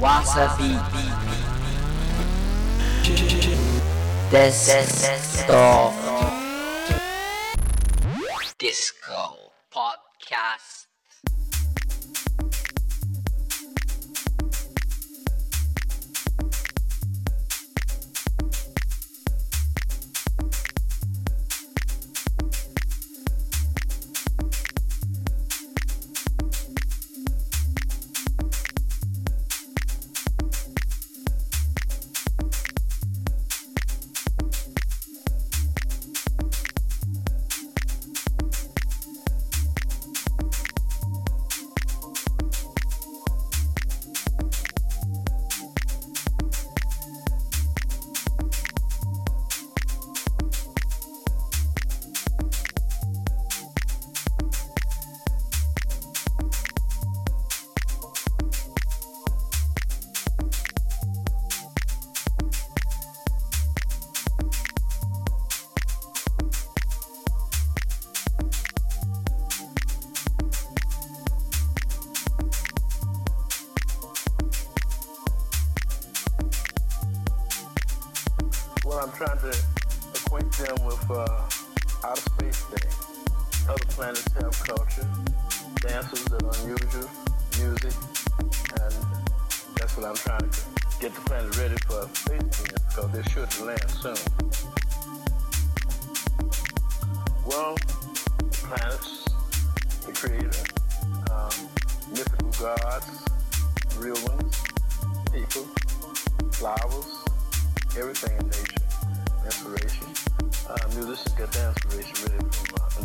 わさび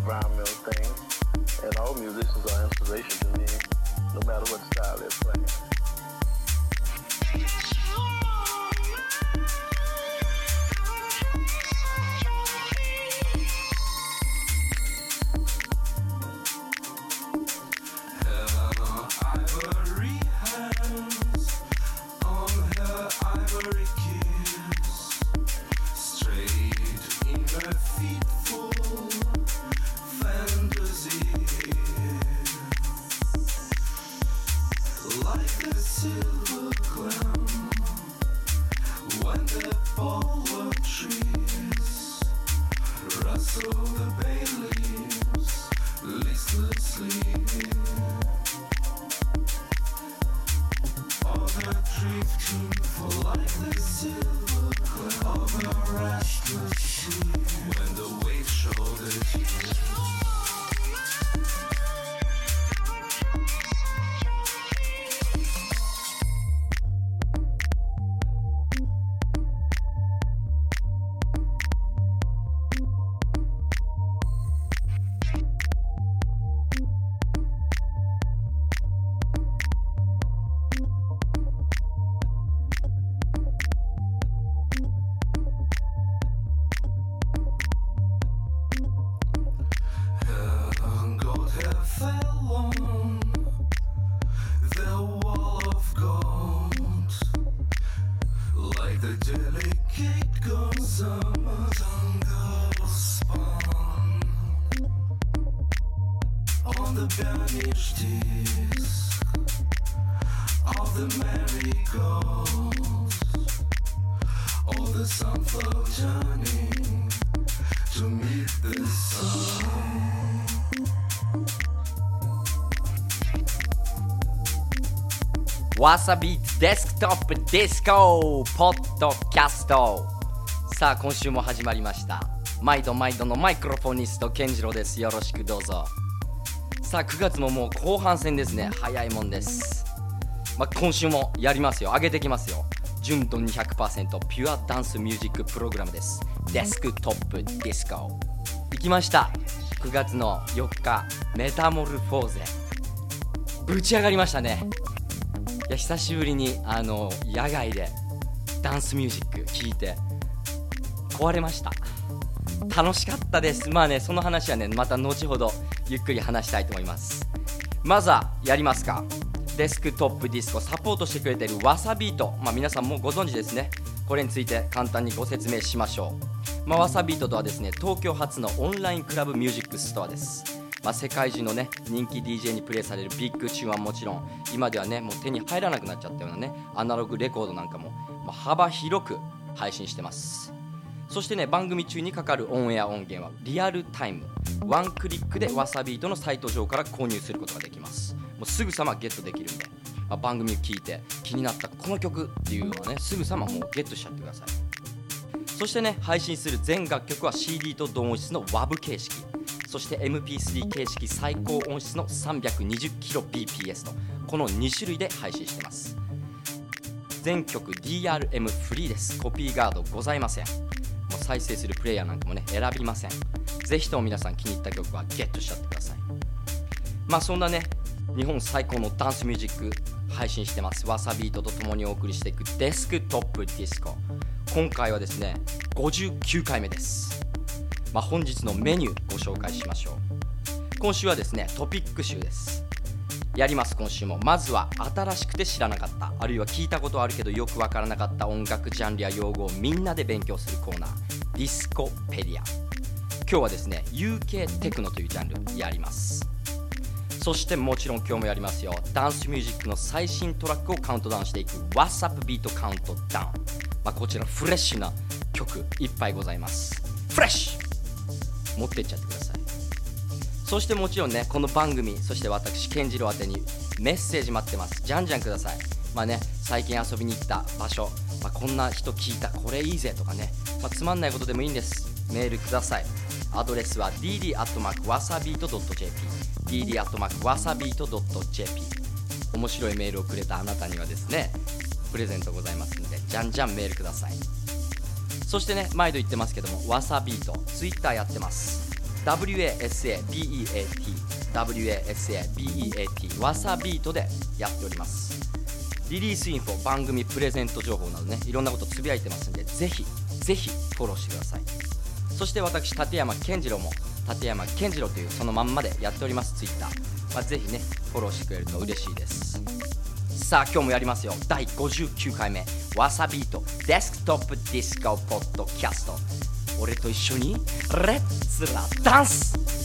uh, environmental things. And all musicians are inspiration to me, no matter what style they're playing. わさビートデスクトップディスコポッドキャストさあ今週も始まりました。毎度毎度のマイクロフォニスト健次郎です。よろしくどうぞ。さあ9月ももう後半戦ですね。早いもんです、まあ、今週もやりますよ。上げてきますよ。純度200%ピュアダンスミュージックプログラムです。デスクトップディスコ行きました。9月の4日メタモルフォーゼぶち上がりましたね。や久しぶりにあの野外でダンスミュージック聴いて壊れました。楽しかったです。まあねその話はねまた後ほどゆっくり話したいと思います。まずはやりますか。デスクトップディスコサポートしてくれているわさビートまあ皆さんもご存知ですね。これについて簡単にご説明しましょう。まあ、わさビートとはですね東京初のオンラインクラブミュージックストアです。まあ、世界中のね人気 DJ にプレイされるビッグチューンはもちろん今ではねもう手に入らなくなっちゃったようなねアナログレコードなんかも、まあ、幅広く配信してます。そしてね番組中にかかるオンエア音源はリアルタイム。ワンクリックでわさビートのサイト上から購入することができます。もうすぐさまゲットできるんで、まあ、番組を聞いて気になったこの曲っていうのはねすぐさまもうゲットしちゃってください。そしてね配信する全楽曲は CD と同音質の WAV 形式。そして MP3 形式最高音質の 320kbps のこの2種類で配信してます。全曲 DRM フリーです。コピーガードございません。もう再生するプレイヤーなんかもね選びません。ぜひとも皆さん気に入った曲はゲットしちゃってください。まあそんなね日本最高のダンスミュージック配信してます。わさビートとともにお送りしていくデスクトップディスコ。今回はですね59回目です。まあ、本日のメニューご紹介しましょう。今週はですねトピック集です。やります今週も。まずは新しくて知らなかった。あるいは聞いたことあるけどよくわからなかった。音楽ジャンルや用語をみんなで勉強するコーナー。ディスコペディア。今日はですね UK テクノというジャンルやります。そしてもちろん今日もやりますよ。ダンスミュージックの最新トラックをカウントダウンしていく。WhatsApp ビートカウントダウン、まあ、こちらフレッシュな曲いっぱいございます。フレッシュ!持ってっちゃってください。そしてもちろんねこの番組そして私健次郎宛てにメッセージ待ってます。じゃんじゃんください。まあね最近遊びに行った場所、まあ、こんな人聞いたこれいいぜとかね、まあ、つまんないことでもいいんです。メールください。アドレスは dd.wasabeat.jp dd.wasabeat.jp 面白いメールをくれたあなたにはですねプレゼントございますんでじゃんじゃんメールください。そしてね毎度言ってますけどもわさビートツイッターやってます。WASABEAT WASABEAT わさビートでやっております。リリースインフォ番組プレゼント情報などねいろんなことつぶやいてますんでぜひぜひフォローしてください。そして私立山健次郎も立山健次郎というそのまんまでやっておりますツイッター、まあ、ぜひねフォローしてくれると嬉しいです。さあ今日もやりますよ。第59回目。わさビートデスクトップディスコポッドキャスト。俺と一緒にレッツラダンス!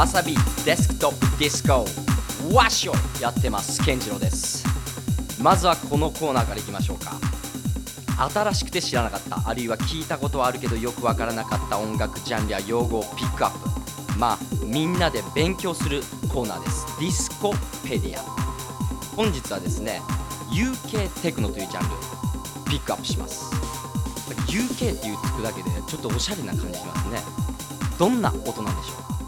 わさビートデスクトップディスコ。ワッショやってます健次郎です。まずはこのコーナーからいきましょうか。新しくて知らなかったあるいは聞いたことはあるけどよくわからなかった音楽ジャンルや用語をピックアップ。まあみんなで勉強するコーナーです。ディスコペディア。本日はですね UK テクノというジャンルピックアップします。UK っていうつくだけでちょっとおしゃれな感じしますね。どんな音なんでしょうか？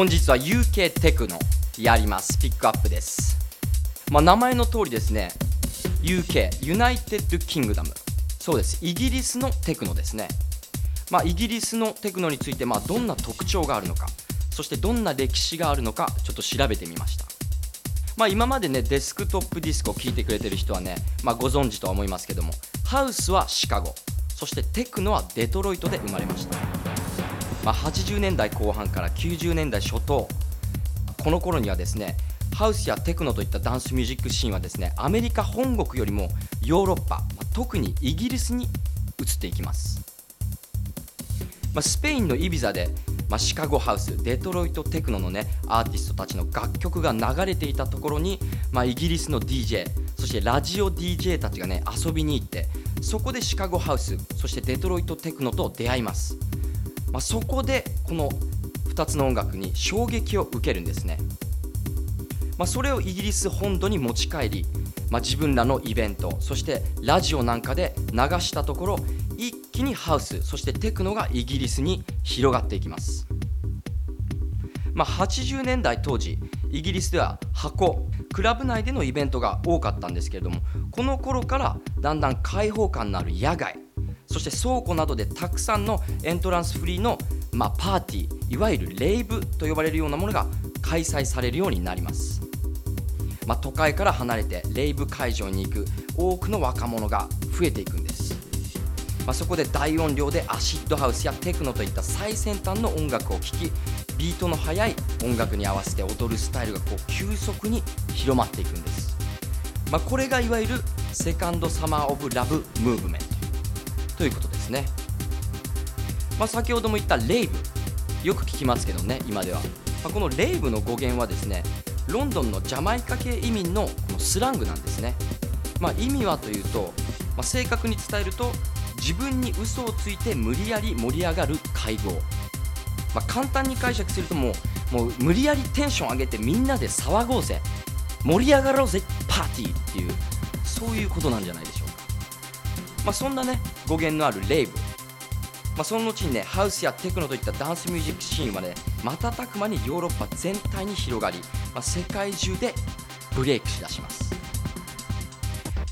本日は UK テクノやります。ピックアップです、まあ、名前の通りですね。UK United Kingdom。そうです。イギリスのテクノですね、まあ、イギリスのテクノについてまあどんな特徴があるのか。そしてどんな歴史があるのかちょっと調べてみました。まあ、今までねデスクトップディスコを聞いてくれてる人はね、まあ、ご存知とは思いますけどもハウスはシカゴ。そしてテクノはデトロイトで生まれました。まあ、80年代後半から90年代初頭この頃にはですねハウスやテクノといったダンスミュージックシーンはですねアメリカ本国よりもヨーロッパ、まあ特にイギリスに移っていきます、まあ、スペインのイビザで、まあ、シカゴハウスデトロイトテクノのねアーティストたちの楽曲が流れていたところに、まあ、イギリスの DJ そしてラジオ DJ たちがね遊びに行ってそこでシカゴハウスそしてデトロイトテクノと出会います。まあ、そこでこの2つの音楽に衝撃を受けるんですね、まあ、それをイギリス本土に持ち帰り、まあ、自分らのイベントそしてラジオなんかで流したところ一気にハウスそしてテクノがイギリスに広がっていきます、まあ、80年代当時イギリスでは箱クラブ内でのイベントが多かったんですけれどもこの頃からだんだん開放感のある野外そして倉庫などでたくさんのエントランスフリーの、まあ、パーティーいわゆるレイブと呼ばれるようなものが開催されるようになります、まあ、都会から離れてレイブ会場に行く多くの若者が増えていくんです、まあ、そこで大音量でアシッドハウスやテクノといった最先端の音楽を聴きビートの速い音楽に合わせて踊るスタイルがこう急速に広まっていくんです、まあ、これがいわゆるセカンドサマー・オブ・ラブ・ムーブメント。ということですね、まあ、先ほども言ったレイブ。よく聞きますけどね今では、まあ、このレイブの語源はですねロンドンのジャマイカ系移民のこのスラングなんですね、まあ、意味はというと、ま、正確に伝えると自分に嘘をついて無理やり盛り上がる会合、ま、簡単に解釈するともうもう無理やりテンション上げてみんなで騒ごうぜ。盛り上がろうぜパーティーっていうそういうことなんじゃないでしょうか。まあ、そんなね語源のあるレイブ、まあ、その後にねハウスやテクノといったダンスミュージックシーンはね瞬く間にヨーロッパ全体に広がり、まあ、世界中でブレイクしだします。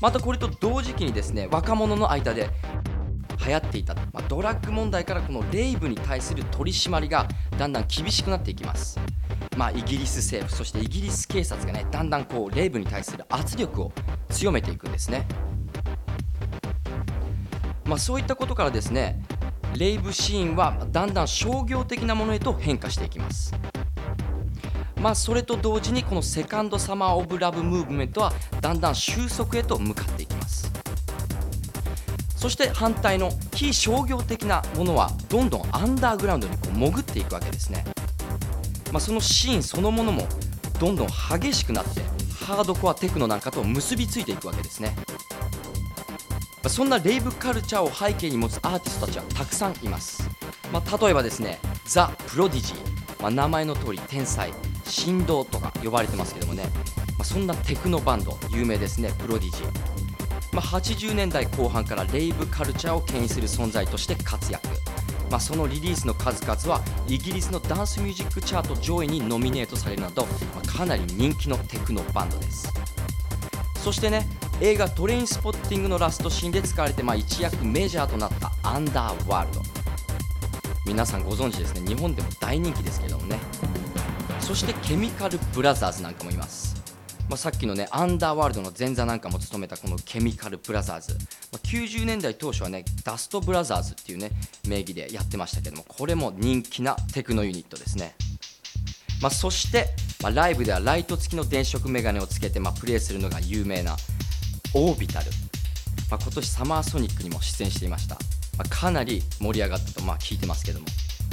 またこれと同時期にですね若者の間で流行っていた、まあ、ドラッグ問題からこのレイブに対する取り締まりがだんだん厳しくなっていきます。まあ、イギリス政府そしてイギリス警察がねだんだんこうレイブに対する圧力を強めていくんですね。まあ、そういったことからですねレイブシーンはだんだん商業的なものへと変化していきます。まあそれと同時にこのセカンドサマー・オブ・ラブ・ムーブメントはだんだん収束へと向かっていきます。そして反対の非商業的なものはどんどんアンダーグラウンドにこう潜っていくわけですね、まあ、そのシーンそのものもどんどん激しくなってハードコアテクノなんかと結びついていくわけですね。そんなレイブカルチャーを背景に持つアーティストたちはたくさんいます、まあ、例えばですねザ・プロディジー、まあ、名前の通り天才。神童とか呼ばれてますけどもね、まあ、そんなテクノバンド。有名ですねプロディジー、まあ、80年代後半からレイブカルチャーを牽引する存在として活躍。まあ、そのリリースの数々はイギリスのダンスミュージックチャート上位にノミネートされるなど、まあ、かなり人気のテクノバンドです。そしてね映画「トレインスポッティング」のラストシーンで使われて、まあ、一躍メジャーとなったアンダーワールド。皆さんご存知ですね。日本でも大人気ですけどもね。そしてケミカルブラザーズなんかもいます、まあ、さっきのねアンダーワールドの前座なんかも務めたこのケミカルブラザーズ、まあ、90年代当初はねダストブラザーズっていうね名義でやってましたけどもこれも人気なテクノユニットですね。まあ、そして、まあ、ライブではライト付きの電飾メガネをつけて、まあ、プレイするのが有名なオービタル、まあ、今年サマーソニックにも出演していました、まあ、かなり盛り上がったとまあ聞いてますけども。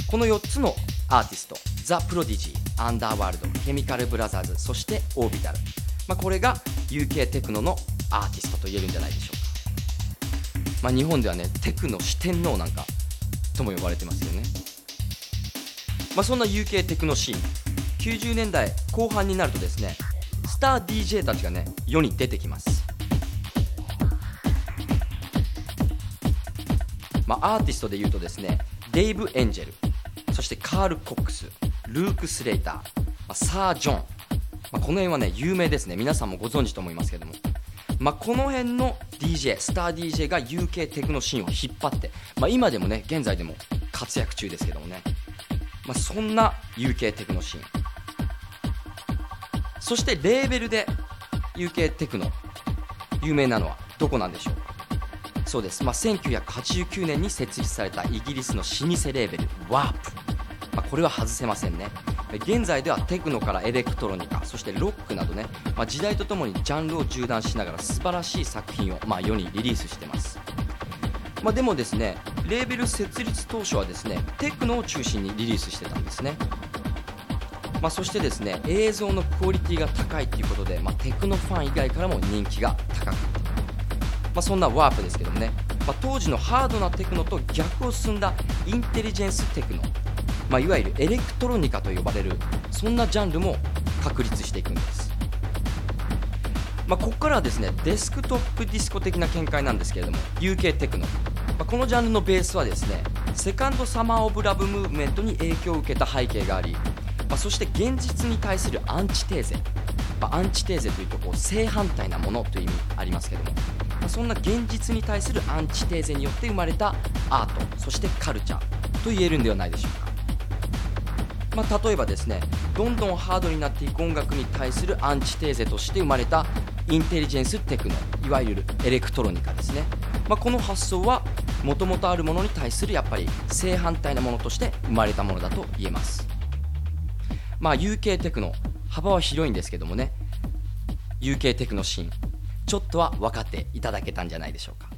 この4つのアーティストザ・プロディジーアンダーワールドケミカルブラザーズそしてオービタル、まあ、これが UK テクノのアーティストと言えるんじゃないでしょうか、まあ、日本ではねテクノ四天王なんかとも呼ばれてますよね、まあ、そんな UK テクノシーン90年代後半になるとですねスター DJ たちがね世に出てきます。まあ、アーティストでいうとですねデイブ・エンジェルそしてカール・コックスルーク・スレイター、まあ、サー・ジョン、まあ、この辺はね有名ですね。皆さんもご存知と思いますけども、まあ、この辺の DJ スター DJ が UK テクノシーンを引っ張って、まあ、今でもね現在でも活躍中ですけどもね、まあ、そんな UK テクノシーン。そしてレーベルで UK テクノ有名なのはどこなんでしょう？かそうです、まあ、1989年に設立されたイギリスの老舗レーベル WARP、まあ、これは外せませんね。現在ではテクノからエレクトロニカそしてロックなどね、まあ、時代とともにジャンルを縦断しながら素晴らしい作品を、まあ、世にリリースしてます、まあ、でもですねレーベル設立当初はですねテクノを中心にリリースしてたんですね。まあ、そしてですね映像のクオリティが高いということで、まあ、テクノファン以外からも人気が高く、まあ、そんなワープですけどもね、まあ、当時のハードなテクノと逆を進んだインテリジェンステクノ、まあ、いわゆるエレクトロニカと呼ばれるそんなジャンルも確立していくんです、まあ、ここからはですねデスクトップディスコ的な見解なんですけれども UK テクノ、ま、このジャンルのベースはですねセカンドサマー・オブ・ラブ・ムーブメントに影響を受けた背景がありまあ、そして現実に対するアンチテーゼ、ま、アンチテーゼというとこう正反対なものという意味ありますけども、あ、そんな現実に対するアンチテーゼによって生まれたアートそしてカルチャーと言えるんではないでしょうか、まあ、例えばですねどんどんハードになっていく音楽に対するアンチテーゼとして生まれたインテリジェンステクノいわゆるエレクトロニカですね、まあ、この発想はもともとあるものに対するやっぱり正反対なものとして生まれたものだと言えます。まあ UK テクノ幅は広いんですけどもね。UK テクノシーン。ちょっとは分かっていただけたんじゃないでしょうか。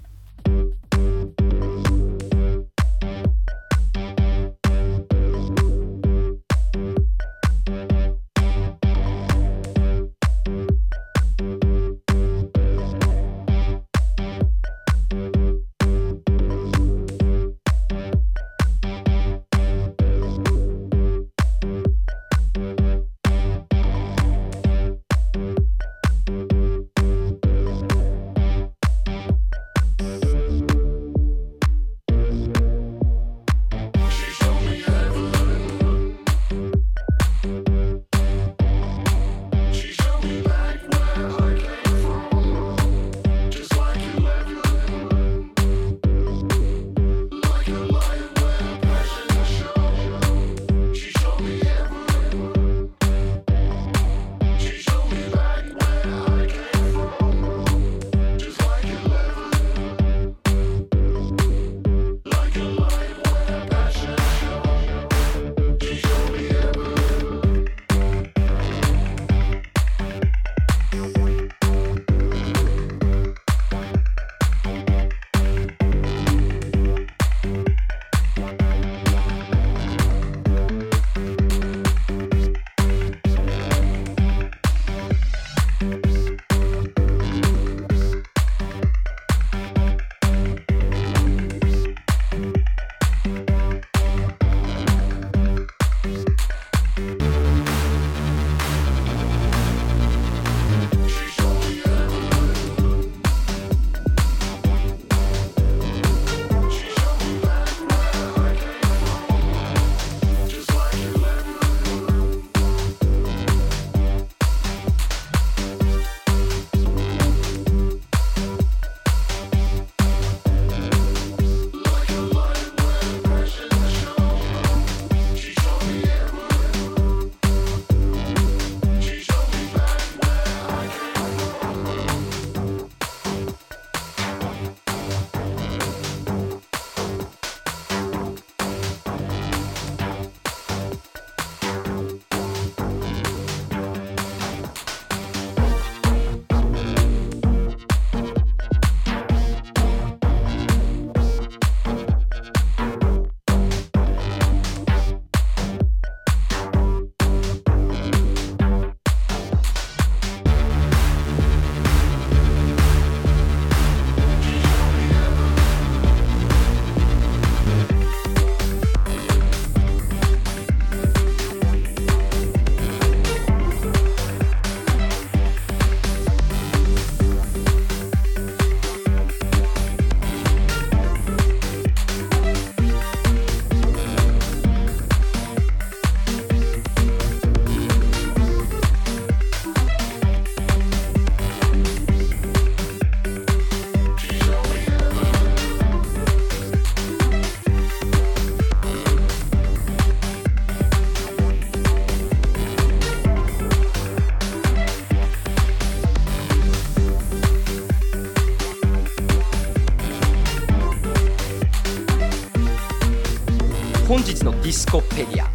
ディスコペディア。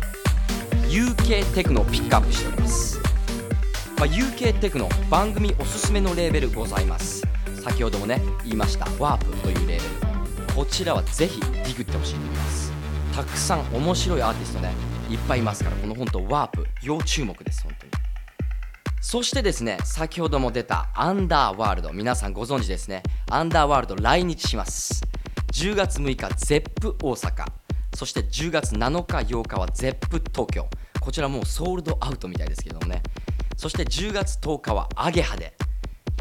UK テクノをピックアップしております、まあ、UK テクノ番組おすすめのレーベルございます。先ほどもね言いましたワープというレーベル。こちらはぜひディグってほしいと思います。たくさん面白いアーティストねいっぱいいますからこの本当ワープ要注目です本当に。そしてですね先ほども出たアンダーワールド。皆さんご存知ですね。アンダーワールド来日します。10月6日ゼップ大阪。そして10月7日8日はゼップ東京。こちらもうソールドアウトみたいですけどもね。そして10月10日はアゲハで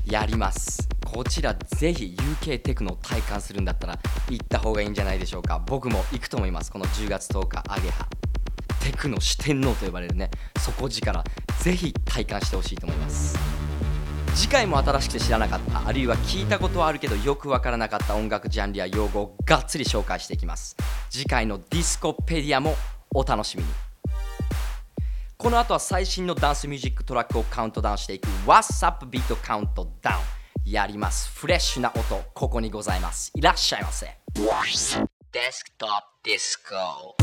やります。こちらぜひ UK テクノを体感するんだったら行った方がいいんじゃないでしょうか。僕も行くと思います。この10月10日アゲハ。テクノ四天王と呼ばれるね底力ぜひ体感してほしいと思います。次回も新しくて知らなかったあるいは聞いたことはあるけどよくわからなかった音楽ジャンルや用語をがっつり紹介していきます。次回のディスコペディアもお楽しみに。この後は最新のダンスミュージックトラックをカウントダウンしていく わさビートカウントダウン やります。フレッシュな音ここにございます。いらっしゃいませ。デスクトップディスコ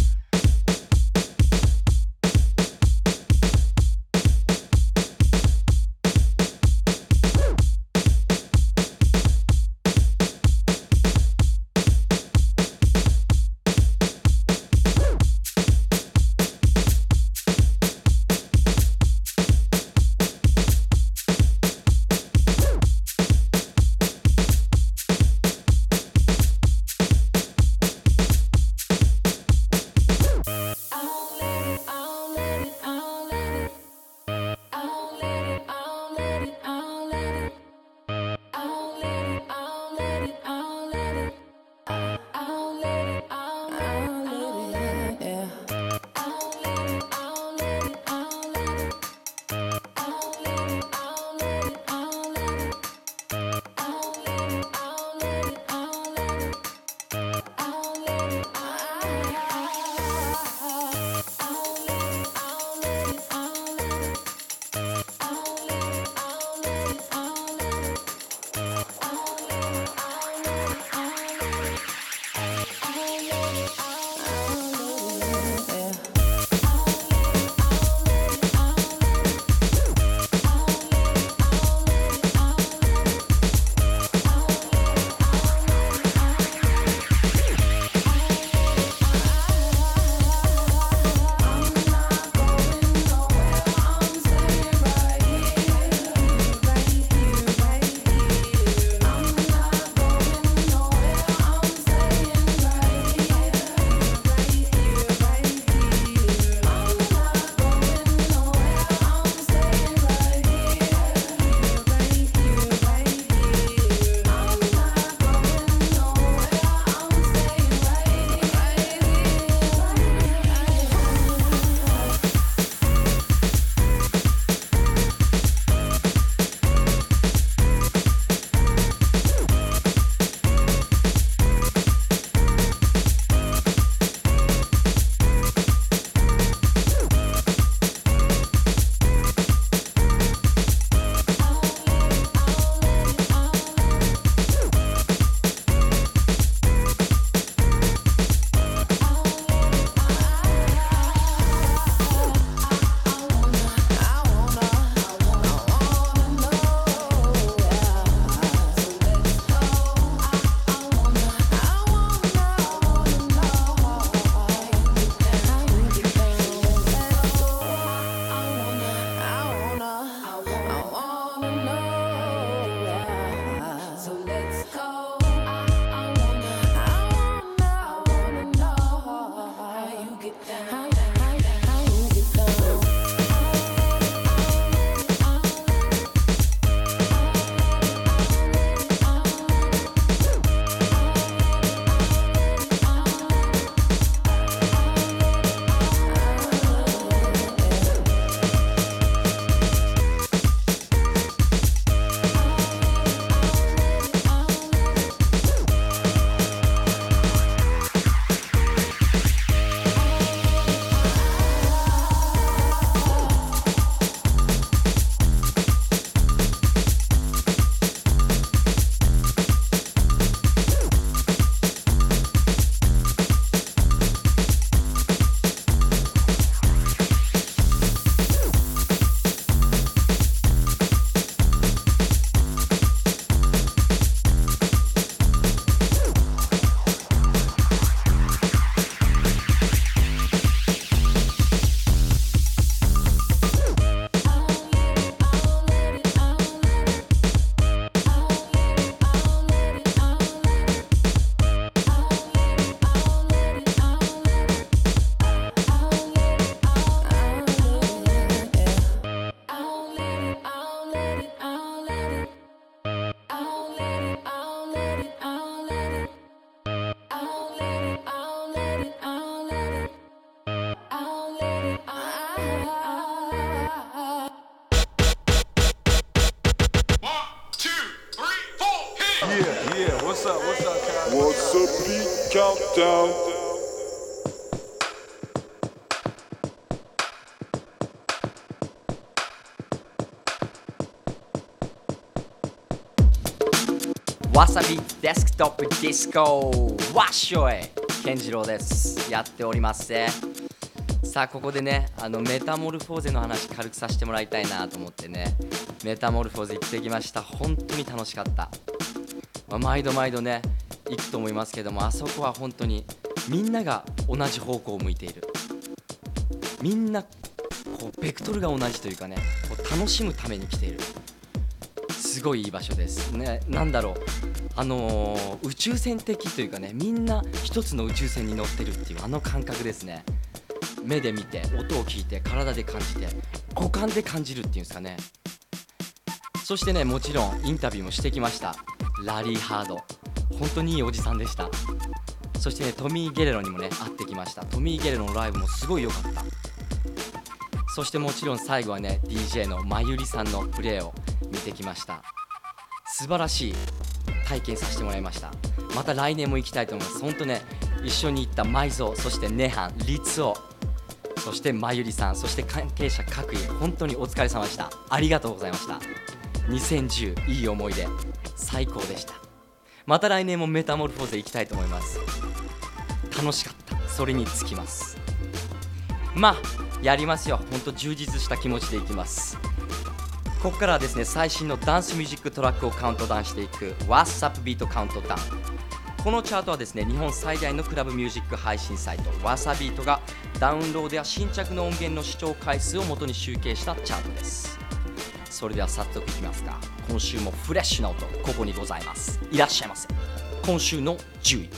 トップディスコわっしょい健次郎です。やっております。ぜさあここでねあのメタモルフォーゼの話軽くさせてもらいたいなと思ってね。メタモルフォーゼ行ってきました。本当に楽しかった、まあ毎度毎度ね行くと思いますけどもあそこは本当にみんなが同じ方向を向いている。みんなこうベクトルが同じというかねこう楽しむために来ている。すごいいい場所です。ねなだろう。あのー宇宙船的というかねみんな一つの宇宙船に乗ってるっていうあの感覚ですね。目で見て音を聞いて体で感じて五感で感じるっていうんですかね。そしてねもちろんインタビューもしてきました。ラリー・ハード。本当にいいおじさんでした。そしてねトミー・ゲレロにもね会ってきました。トミー・ゲレロのライブもすごい良かった。そしてもちろん最後はね DJ のまゆりさんのプレーを見てきました。素晴らしい。体験させてもらいました。また来年も行きたいと思います。本当ね一緒に行った埋蔵そしてネハン律夫そしてまゆりさんそして関係者各位本当にお疲れ様でした。ありがとうございました。2010いい思い出。最高でした。また来年もメタモルフォーゼ行きたいと思います。楽しかった。それにつきます。まあやりますよ。本当充実した気持ちでいきます。ここからはですね最新のダンスミュージックトラックをカウントダウンしていく What's Up Beat カウントダウンこのチャートはですね日本最大のクラブミュージック配信サイト What's Up Beat がダウンロードや新着の音源の視聴回数を元に集計したチャートです。それでは早速いきますか。今週もフレッシュな音ここにございます。いらっしゃいませ。今週の10位。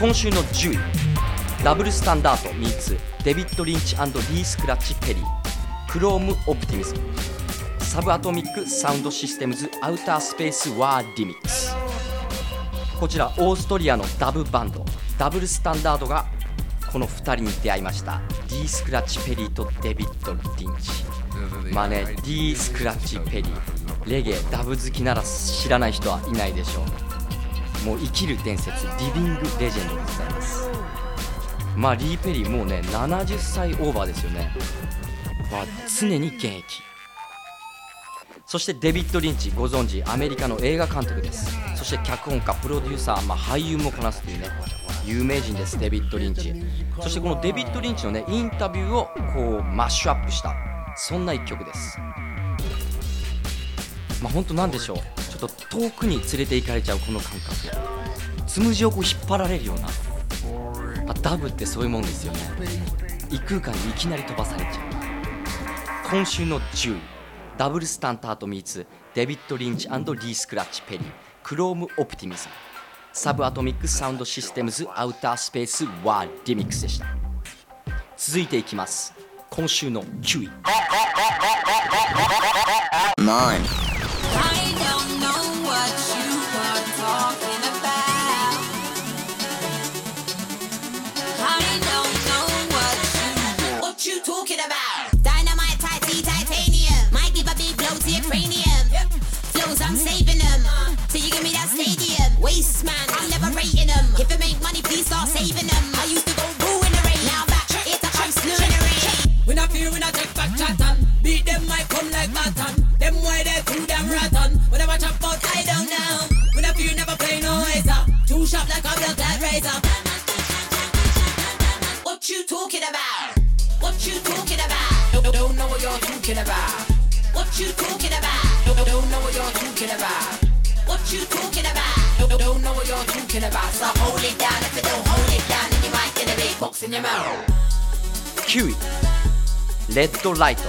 今週の10位。ダブルスタンダード3つデビッド・リンチリー・スクラッチ・ペリー。クローム・オプティミズム。サブアトミック・サウンドシステムズ・アウタースペース・ワー・ディミックス。こちらオーストリアのダブバンド。ダブルスタンダードがこの2人に出会いました。ディー・スクラッチ・ペリーとデビッド・リンチ。まあねディー・スクラッチ・ペリー。レゲエダブ好きなら知らない人はいないでしょうもう生きる伝説 Living Legend でございます。まあリー・ペリーもうね70歳オーバーですよね。は常に現役。そしてデビッド・リンチご存知アメリカの映画監督です。そして脚本家プロデューサー、まあ、俳優もこなすというね有名人ですデビッド・リンチ。そしてこのデビッド・リンチのねインタビューをこうマッシュアップしたそんな一曲です。まあ本当なんでしょう。と遠くに連れて行かれちゃうこの感覚。つむじをこう引っ張られるような。あダブってそういうもんですよね。異空間にいきなり飛ばされちゃう。今週の10位 Dubblestandart meets。デビッド・リンチリー・スクラッチ・ペリー。 Chrome Optimism。 Subatomic Sound System's Outer Space War Remix でした。続いていきます。今週の9位9 Waste man, I'm never rating them. If it make money, please start saving them. I used to go boo in the rain. Now back. It's a I'm slew in the rain. When I fear when I take back chat and beat them, I come like baton. Them why they too damn rotten. When I watch out I don't know. When I fear never play no razor. Too sharp like a blood clad razor. What you talking about? What you talking about? Don't, don't know what you're talking about. What you talking about? Don't, don't know what you're talking about. What you talking about? Don't, don't know what you're talking about. So hold it down if you don't hold it down, then you might get a big box in your mouth. 9位レッドライト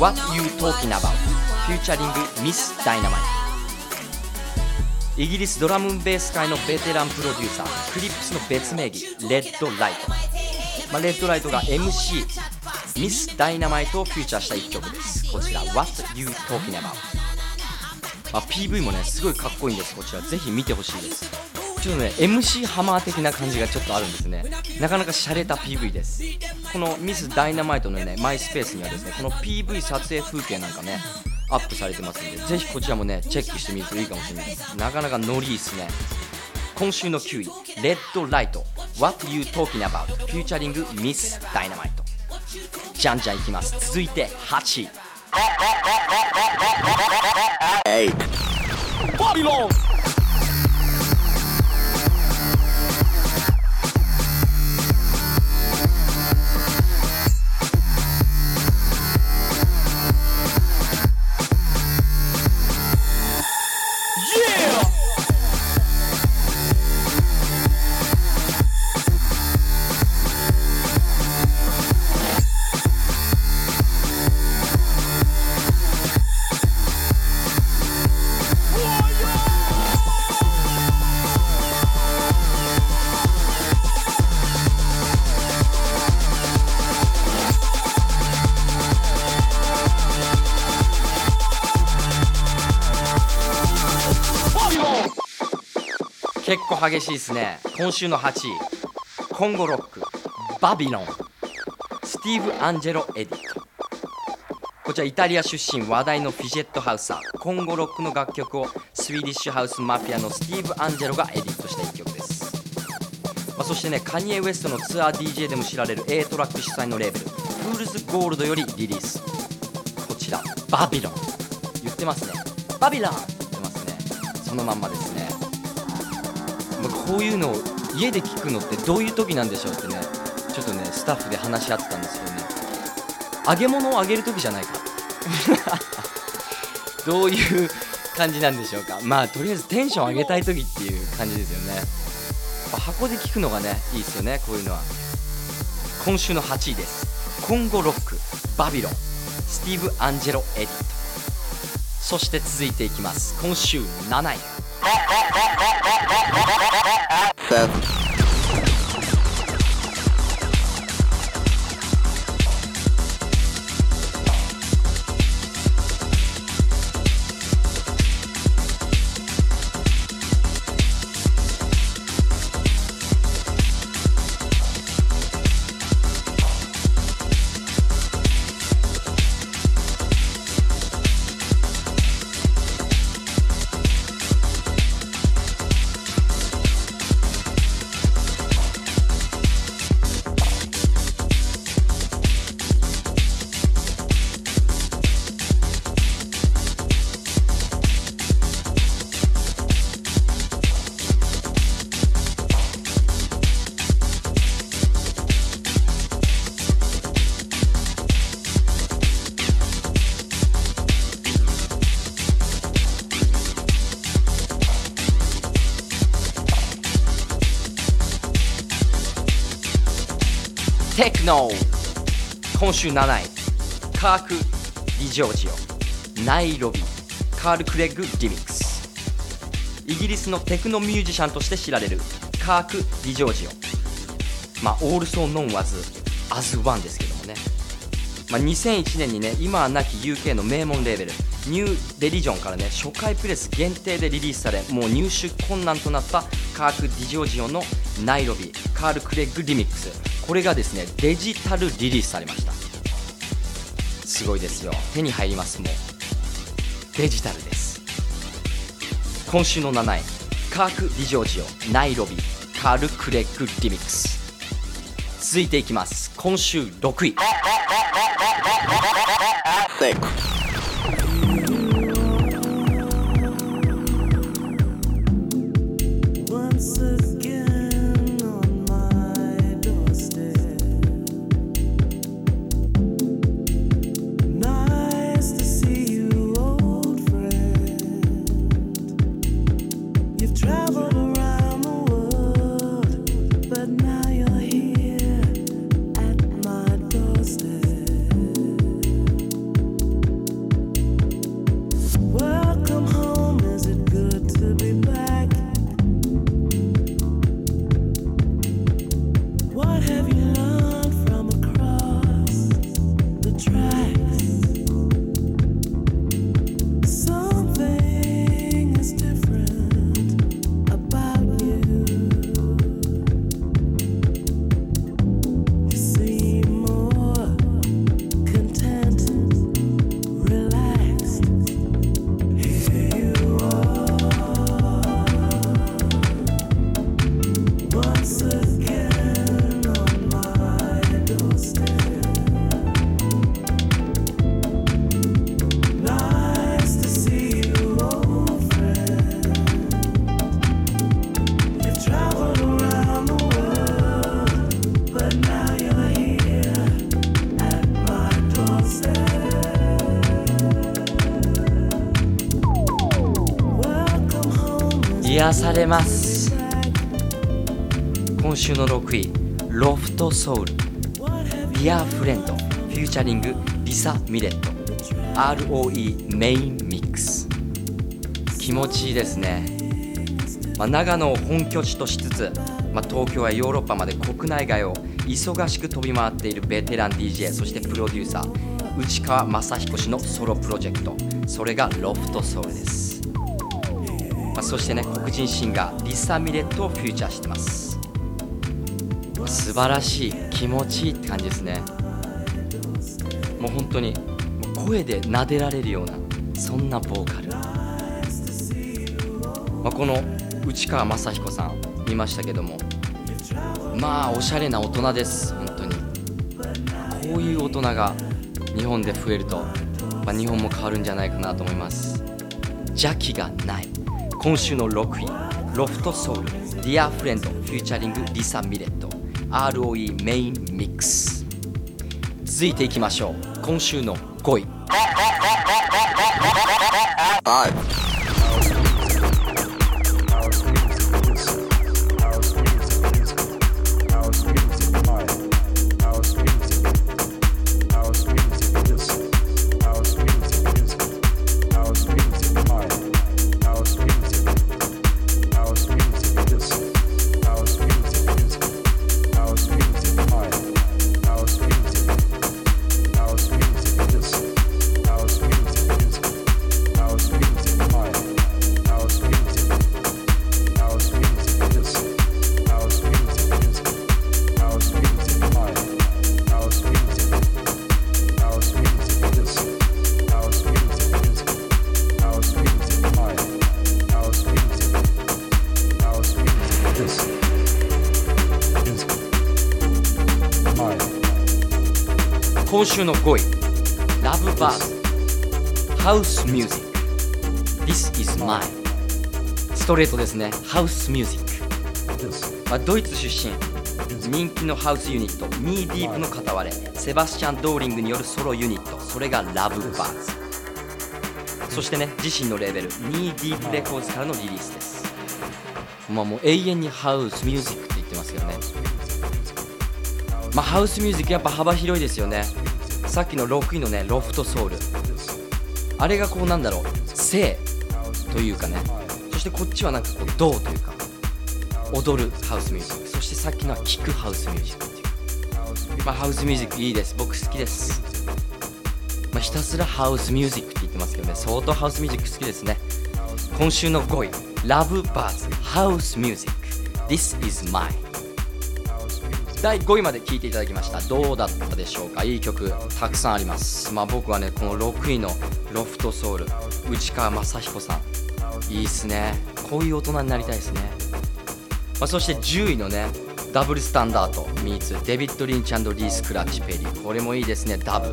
What You Talking About フューチャリングミス・ダイナマイトイギリスドラムベース界のベテランプロデューサークリップスの別名義レッドライト、まあ、レッドライトが MC ミス・ダイナマイトをフューチャーした一曲ですこちら What You Talking About あ、PV もねすごいかっこいいんです。こちらぜひ見てほしいです。ちょっとね MC ハマー的な感じがちょっとあるんですね。なかなか洒落た PV です。このミスダイナマイトのねマイスペースにはですねこの PV 撮影風景なんかねアップされてますんでぜひこちらもねチェックしてみるといいかもしれないです。なかなかノリいいっすね。今週の9位レッドライト What You Talking About フューチャリングミスダイナマイトじゃんじゃんいきます。続いて8位バビ結構激しいですね。今週の8位。 Congorock。 Babylon。スティーブ・アンジェロ・エディット。こちらイタリア出身話題の fidget houser。 Congorock の楽曲を Swedish House Mafia のスティーブ・アンジェロがエディットした一曲です、まあ、そしてねカニエ・ウエストのツアー DJ でも知られる A トラック主催のレーベル Fool's Gold よりリリース。こちら Babylon。言ってますね。バビロン。言ってますね。そのまんまです。こういうのを家で聞くのってどういう時なんでしょうってねちょっとねスタッフで話し合ってたんですけどね。揚げ物を揚げる時じゃないか。どういう感じなんでしょうか。まあとりあえずテンション上げたい時っていう感じですよね。やっぱ箱で聞くのがねいいですよねこういうのは。今週の8位です。Congorock Babylon。スティーブ・アンジェロ・エディット。そして続いていきます。今週7位。テクノ今週7位カーク・ディジョージオナイロビカール・クレッグ・リミックス。イギリスのテクノミュージシャンとして知られるカーク・ディジョージオ。まあオールソーノンワズアズワンですけどもね、まあ、2001年にね今はなき UK の名門レーベルニューレリジョンからね初回プレス限定でリリースされもう入手困難となったカーク・ディジョージオのナイロビカール・クレッグ・リミックス。これがですねデジタルリリースされました。すごいですよ。手に入りますもうデジタルです。今週の7位カーク・ディジョージオ。ナイロビ。カール・クレッグリミックス。続いていきます。今週6位。れます。今週の6位 Loftsoul。Dear Friend featuring リサ・ミレット。ROE Main Mix。気持ちいいですね、まあ、長野を本拠地としつつ、まあ、東京やヨーロッパまで国内外を忙しく飛び回っているベテラン DJ そしてプロデューサー内川雅彦氏のソロプロジェクト。それがロフトソウルです、そしてね黒人シンガーリサ・ミレットをフューチャーしてます。素晴らしい気持ちいいって感じですね。もう本当に声で撫でられるようなそんなボーカル、まあ、この内川雅彦さん見ましたけども。まあおしゃれな大人です。本当に。こういう大人が日本で増えると、まあ、日本も変わるんじゃないかなと思います。邪気がない。今週の6位 Loftsoul Dear Friend featuring リサ・ミレット ROE Main Mix。続いていきましょう。今週の5位。今週の5位。ラブバーズハウスミュージック This is mine ストレートですね。ハウスミュージック、まあ、ドイツ出身。人気のハウスユニットニーディープの片割れ。セバスチャン・ドーリングによるソロユニット。それがラブバーズそしてね自身のレーベル。ニーディープレコーズからのリリースです。まあもう永遠にハウスミュージックって言ってますよね。まあハウスミュージックやっぱ幅広いですよねさっきの6位のねロフトソウル。あれがこうなんだろう性というかね。そしてこっちはなんかこう銅というか踊るハウスミュージック。そしてさっきのは聴くハウスミュージックっていう。まあハウスミュージックいいです。僕好きです。まあひたすらハウスミュージックって言ってますけどね。相当ハウスミュージック好きですね。今週の5位ラブバーズハウスミュージック This is mine 第5位まで聴いていただきました。どうだったでしょうか？いい曲たくさんあります。まあ僕はねこの6位のロフトソウル内川雅彦さん。いいっすね。こういう大人になりたいですね。まあ、そして10位のねダブルスタンダード meets デビッド・リンチリース・クラッチ・ペリー。これもいいですねダブ。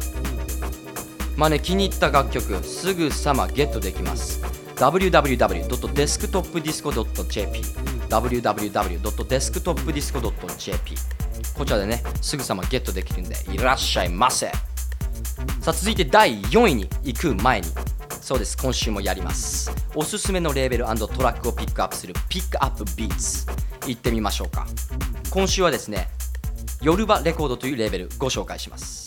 まあね気に入った楽曲すぐさまゲットできます。www.desktopdisco.jp www.desktopdisco.jp こちらでねすぐさまゲットできるんでいらっしゃいませ。さあ続いて第4位に行く前に。そうです今週もやります。おすすめのレーベルトラックをピックアップするピックアップビーツ。行ってみましょうか。今週はですねヨルバレコードというレーベルご紹介します。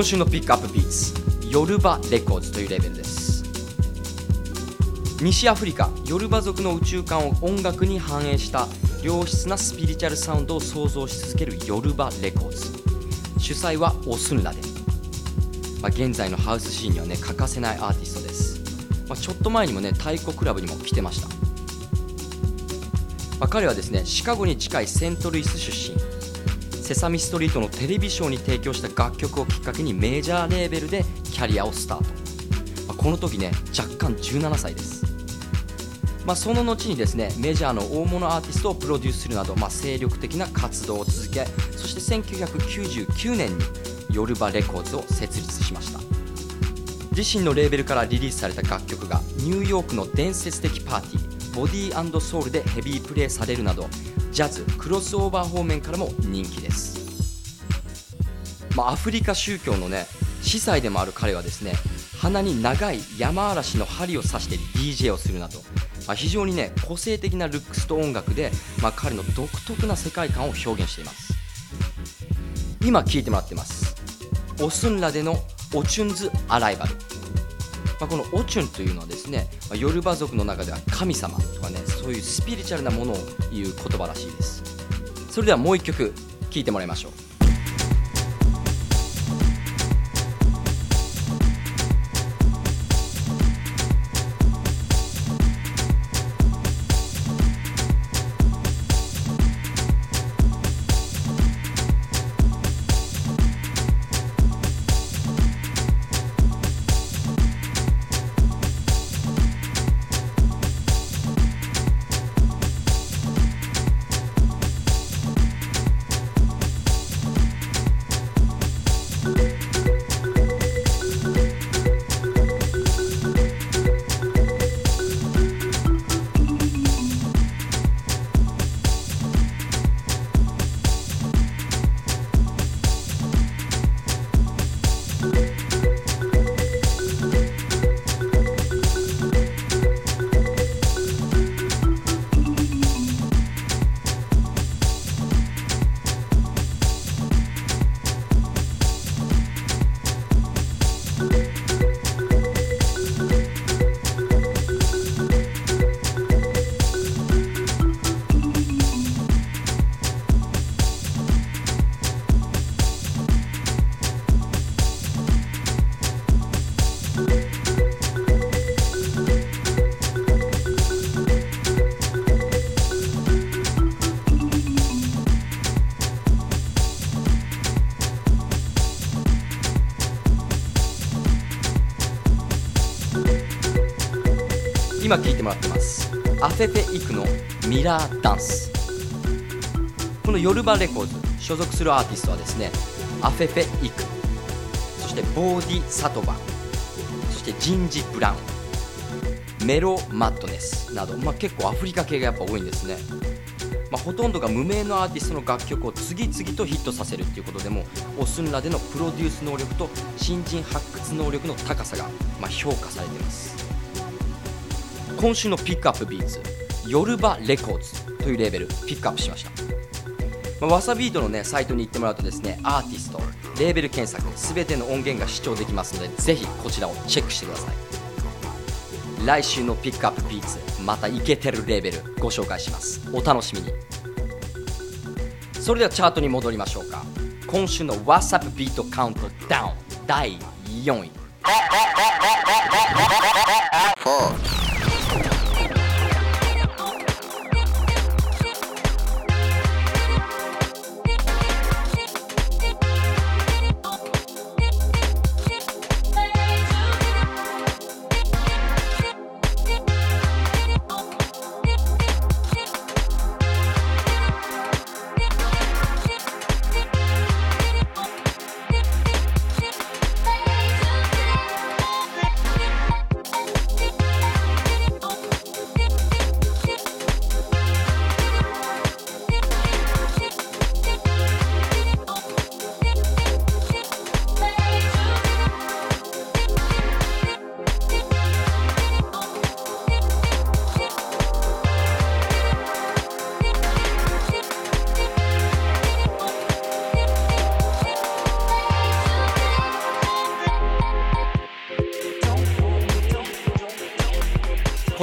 今週の Pick Up Beats Yoruba Records というレーベルです。西アフリカヨルバ族の宇宙観を音楽に反映した良質なスピリチュアルサウンドを創造し続ける Yoruba Records。主催はオスンラデン、まあ、現在のハウスシーンにはね欠かせないアーティストです、まあ、ちょっと前にもね TAICOCLUB にも来てました、まあ、彼はですねシカゴに近いセントルイス出身。セサミストリートのテレビショーに提供した楽曲をきっかけにメジャーレーベルでキャリアをスタート、まあこの時ね若干17歳です、まあ、その後にですねメジャーの大物アーティストをプロデュースするなど、まあ、精力的な活動を続けそして1999年にヨルバレコーズを設立しました。自身のレーベルからリリースされた楽曲がニューヨークの伝説的パーティーボディーソウルでヘビープレイされるなどジャズクロスオーバー方面からも人気です、まあ、アフリカ宗教のね司祭でもある彼はですね鼻に長い山嵐の針を刺して DJ をするなど、まあ、非常にね個性的なルックスと音楽で、まあ、彼の独特な世界観を表現しています。今聴いてもらってます。オスンラでのオチュンズ・アライバル。まあ、このオチュンというのはですね、まあ、ヨルバ族の中では神様とかねそういうスピリチュアルなものを言う言葉らしいです。それではもう一曲聴いてもらいましょう。ますアフェフェイクの。ミラーダンス。このヨルバレコーズ所属するアーティストはですねアフェフェイク。そしてボーディ・サトバ。そしてジンジ・ブラウン。メロ・マットネス。など、まあ、結構アフリカ系がやっぱ多いんですね。まあ、ほとんどが無名のアーティストの楽曲を次々とヒットさせるっていうことでもオスンラでのプロデュース能力と新人発掘能力の高さが、ま、評価されています。今週の Pick Up Beats Yoruba Records というレーベルピックアップしました。まあ、 wasabeat のねサイトに行ってもらうとですねアーティストレーベル検索すべての音源が試聴できますのでぜひこちらをチェックしてください。来週の Pick Up Beats またイケてるレーベルご紹介します。お楽しみに。それではチャートに戻りましょうか。今週の WhatsApp ビートカウントダウン第4位。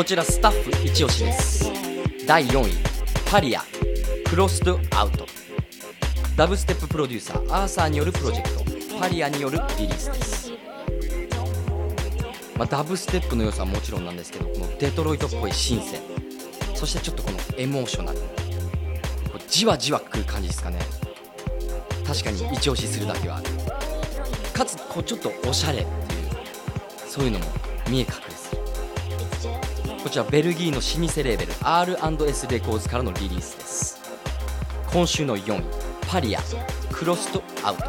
ちらスタッフ一押しです。第4位 Pariah Crossed Out。ダブステッププロデューサーアーサーによるプロジェクト Pariah によるリリースです、まあ、ダブステップの良さはもちろんなんですけどこのデトロイトっぽいシンセそしてちょっとこのエモーショナル。こうじわじわくる感じですかね。確かに一押しするだけはある。かつこうちょっとおしゃれっていうそういうのも見え隠こちらベルギーの老舗レーベル R&S レコーズからのリリースです。今週の4位パリアクロストアウト。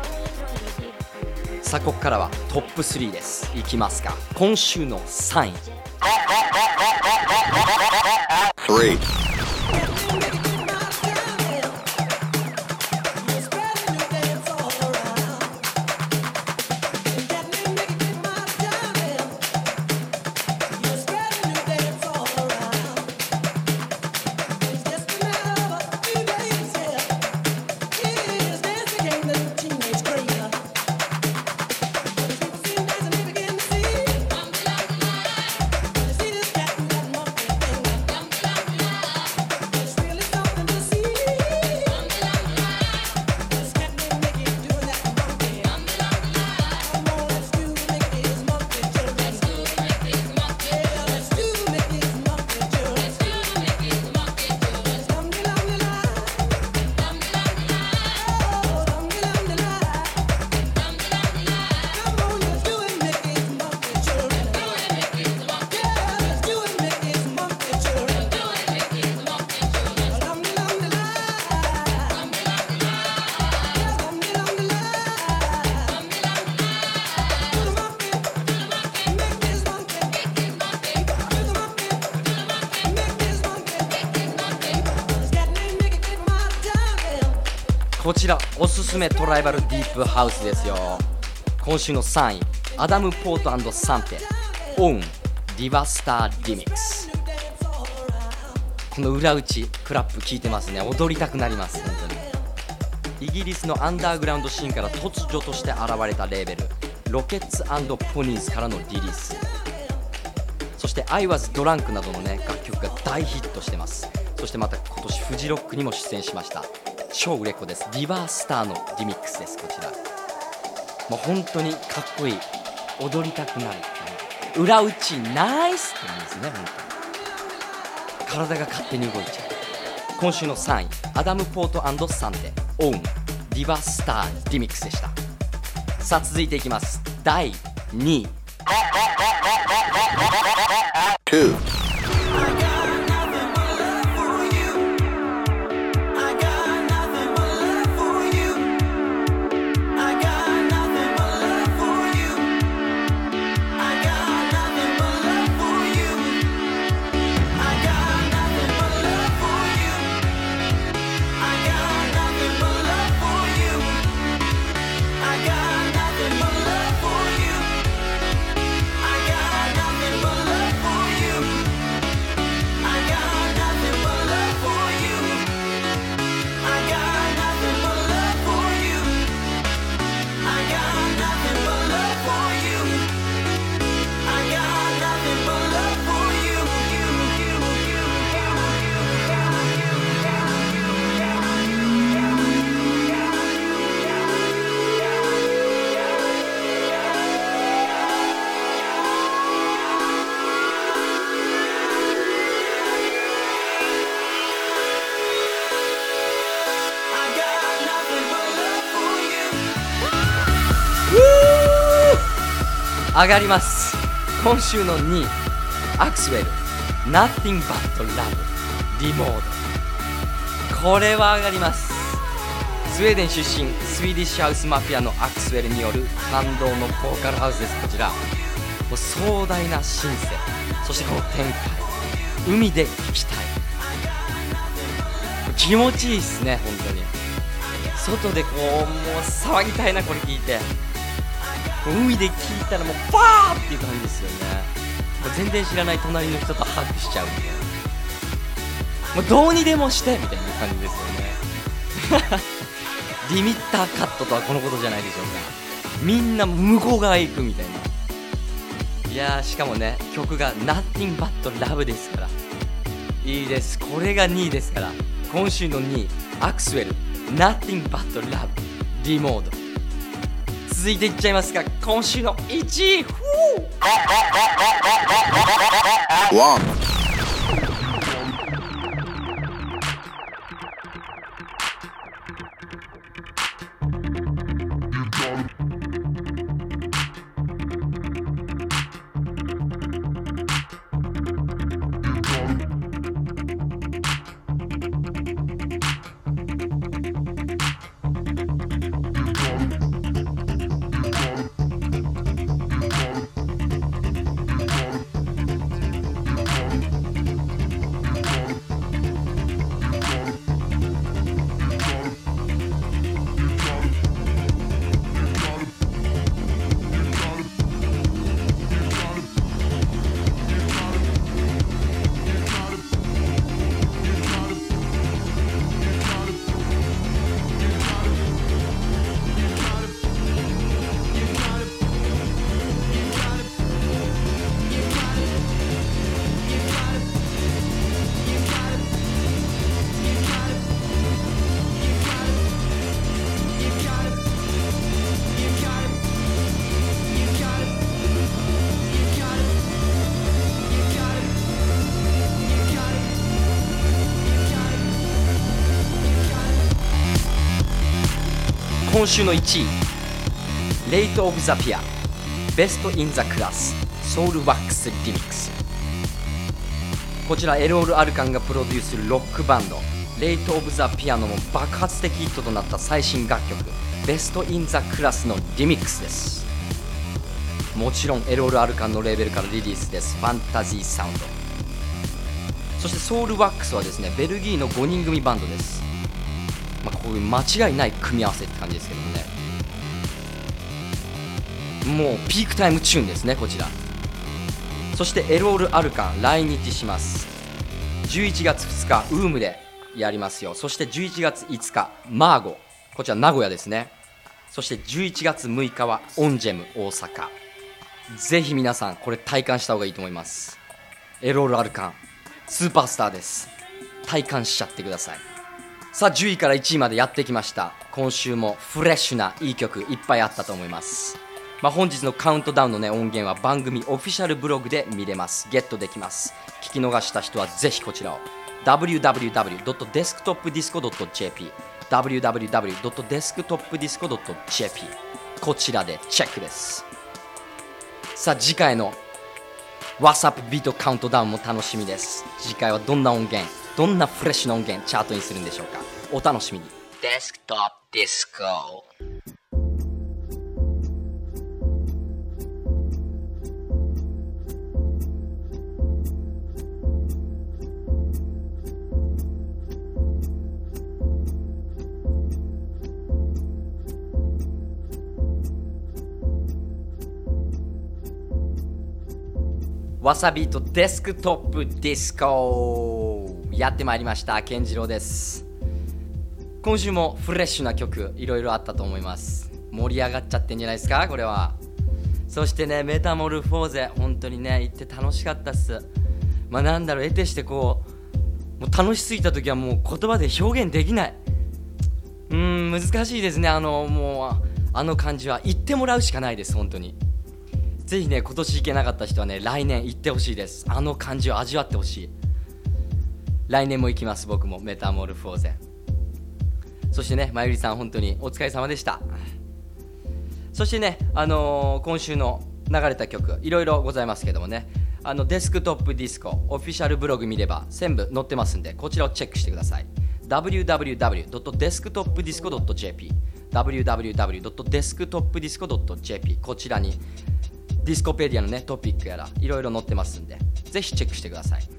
さあここからはトップ3です。いきますか。今週の3位。3すめトライバルディープハウスですよ。今週の3位アダム・ポートサンテオンリバスターリミックスこの裏打ちクラップ効いてますね。踊りたくなります本当に。イギリスのアンダーグラウンドシーンから突如として現れたレーベル Rockets Ponies からのリリース。そして「I was drunk」などのね楽曲が大ヒットしてます。そしてまた今年フジロックにも出演しました。超売れっ子です。リバースターのリミックスです。こちら。もう本当にかっこいい。踊りたくなる。裏打ちナイスって言うんですね本当に。体が勝手に動いちゃう。今週の3位。アダム・ポートサンテオウンリバースターリミックスでした。さあ続いていきます。第2位。上がります。今週の2位 Axwell Nothing But Love Remode これは上がります。スウェーデン出身 Swedish House Mafia の Axwell による感動のボーカルハウスです。こちら。もう壮大なシンセ。そしてこの展開。海で聴きたい。気持ちいいっすね本当に。外でこうもう騒ぎたいなこれ聞いて。海で聞いたらもうバーっていう感じですよね。全然知らない隣の人とハグしちゃうみたいな。もうどうにでもしてみたいな感じですよね。リミッターカットとはこのことじゃないでしょうか。みんな向こう側へ行くみたいな。いやしかもね曲が Nothing But Love ですから。いいです。これが2位ですから。今週の2位アクスウェル Nothing But Love リモード続いていっちゃいますが今週の1位。今週の1位。 Late of the Pier Best in the Class Soulwax Remix こちらエロール・アルカンがプロデュースするロックバンド。 Late of the Pier のも爆発的ヒットとなった最新楽曲。 Best in the Class のリミックスです。もちろんエロール・アルカンのレーベルからリリースです。ファンタジーサウンドそして Soulwax はですねベルギーの5人組バンドです、こういう間違いない組み合わせって感じですけどね。もうピークタイムチューンですねこちら。そしてエロール・アルカン来日します。11月2日ウームでやりますよ。そして11月5日マーゴ。こちら名古屋ですね。そして11月6日はオンジェム大阪。ぜひ皆さんこれ体感した方がいいと思います。エロール・アルカンスーパースターです。体感しちゃってください。さあ10位から1位までやってきました。今週もフレッシュないい曲いっぱいあったと思います。まあ、本日のカウントダウンの、ね、音源は番組オフィシャルブログで見れます。ゲットできます。聞き逃した人はぜひこちらを。www.desktopdisco.jp www.desktopdisco.jp こちらでチェックです。さあ次回の WhatsApp ビートカウントダウンも楽しみです。次回はどんな音源？どんなフレッシュな音源チャートにするんでしょうか？お楽しみに。デスクトップディスコわさびとデスクトップディスコやってまいりました健次郎です。今週もフレッシュな曲いろいろあったと思います。盛り上がっちゃってんじゃないですかこれは。そしてねメタモルフォーゼ本当にね行って楽しかったっす。まあなんだろう得てしてこうもう楽しすぎた時はもう言葉で表現できない。うん難しいですねあのもうあの感じは。言ってもらうしかないです本当に。ぜひね今年行けなかった人はね来年行ってほしいです。あの感じを味わってほしい。来年も行きます僕も。 Metamorphose そしてねまゆりさん本当にお疲れ様でした。そしてねあのー今週の流れた曲いろいろございますけどもね。あの Desktop Disco Official Blog 見れば全部載ってますんでこちらをチェックしてください。www.desktopdisco.jp www.desktopdisco.jp こちらにディスコペディアのねトピックやらいろいろ載ってますんでぜひチェックしてください。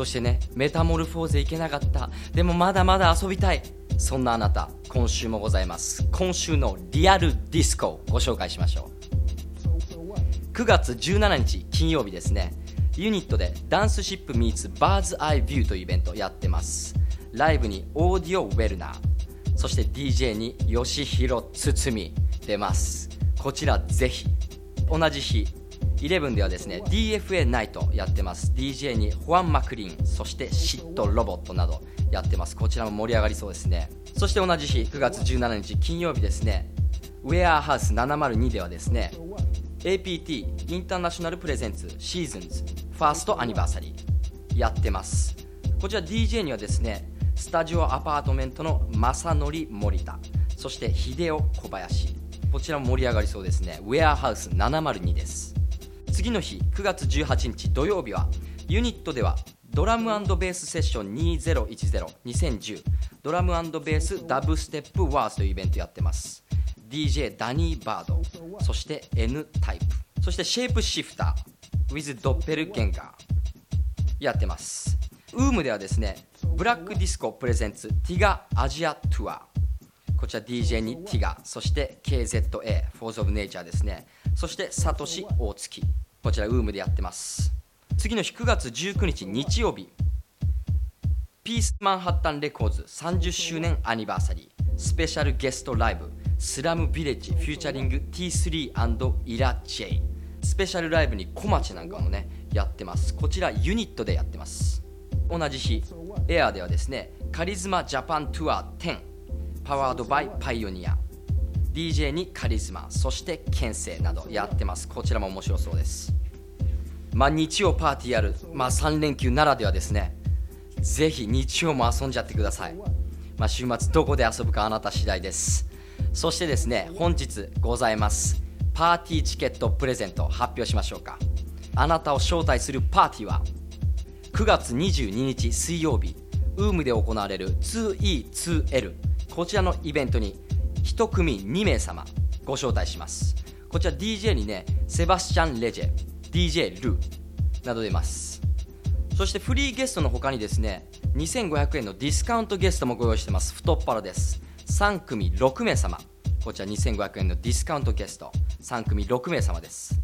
そしてねメタモルフォーゼ行けなかった。でもまだまだ遊びたい。そんなあなた今週もございます。今週のリアルディスコをご紹介しましょう。9月17日金曜日ですね。ユニットでダンスシップ meets バーズアイビューというイベントやってます。ライブにオーディオウェルナー。そして DJ に吉弘堤出ます。こちらぜひ。同じ日11ではですね DFA ナイトやってます。DJ にホアン・マクリーンそしてシットロボットなどやってます。こちらも盛り上がりそうですね。そして同じ日9月17日金曜日ですねウェアハウス702ではですね APT インターナショナルプレゼンツシーズンズファーストアニバーサリーやってます。こちら DJ にはですねスタジオアパートメントの正則森田そして秀夫小林こちらも盛り上がりそうですね。ウェアハウス702です。次の日9月18日土曜日はユニットではドラムベースセッション20102010ドラムベースダブステップワースというイベントやってます。DJ ダニー・バード。そして N タイプ。そしてシェイプシフター with ドッペルゲンガー。やってます。ウームではですねブラックディスコ presents ティガ Asia Tour。こちら DJ にティガそして KZA Force of Nature ですね。そしてサトシ大月こちらウームでやってます。次の日9月19日日曜日ピースマンハッタンレコーズ30周年アニバーサリー。スペシャルゲストライブスラムビレッジフューチャリング T3& イラ・ジェイ。スペシャルライブに小町なんかもねやってます。こちらユニットでやってます。同じ日エアーではですねカリズマジャパンツアー10パワードバイパイオニア DJ にカリズマそして牽制などやってます。こちらも面白そうです。まあ日曜パーティーやる、まあ、3連休ならではですね。ぜひ日曜も遊んじゃってください、まあ、週末どこで遊ぶかあなた次第です。そしてですね本日ございます。パーティーチケットプレゼント発表しましょうか。あなたを招待するパーティーは9月22日水曜日ウームで行われる 2E2L こちらのイベントに1組2名様ご招待します。こちら DJ にねセバスチャン・レジェ DJ ルーなど出ます。そしてフリーゲストの他にですね2500円のディスカウントゲストもご用意してます。太っ腹です。3組6名様。こちら2500円のディスカウントゲスト。3組6名様です。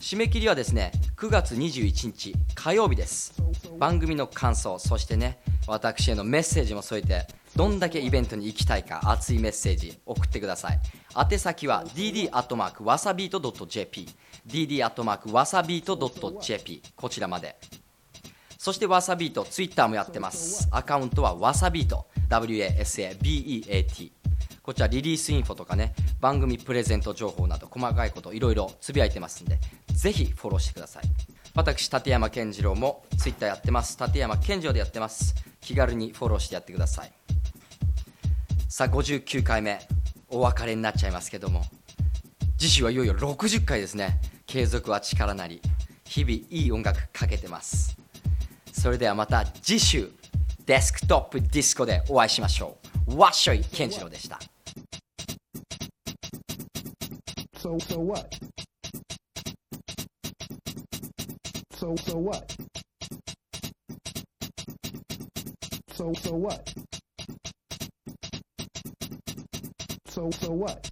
締め切りはですね9月21日火曜日です。番組の感想そしてね私へのメッセージも添えてどんだけイベントに行きたいか熱いメッセージ送ってください。宛先は dd.wasabeat.jp dd.wasabeat.jp こちらまで。そしてわさビートツイッターもやってます。アカウントはわさビート WASABEAT こちらリリースインフォとかね番組プレゼント情報など細かいこといろいろつぶやいてますんでぜひフォローしてください。私立山健次郎もツイッターやってます。立山健次郎でやってます。気軽にフォローしてやってください。さあ59回目お別れになっちゃいますけども。次週はいよいよ60回ですね。継続は力なり日々いい音楽かけてます。それではまた次週デスクトップディスコでお会いしましょう。わっしょい健次郎でした So so what? So so what? So so what? So so what?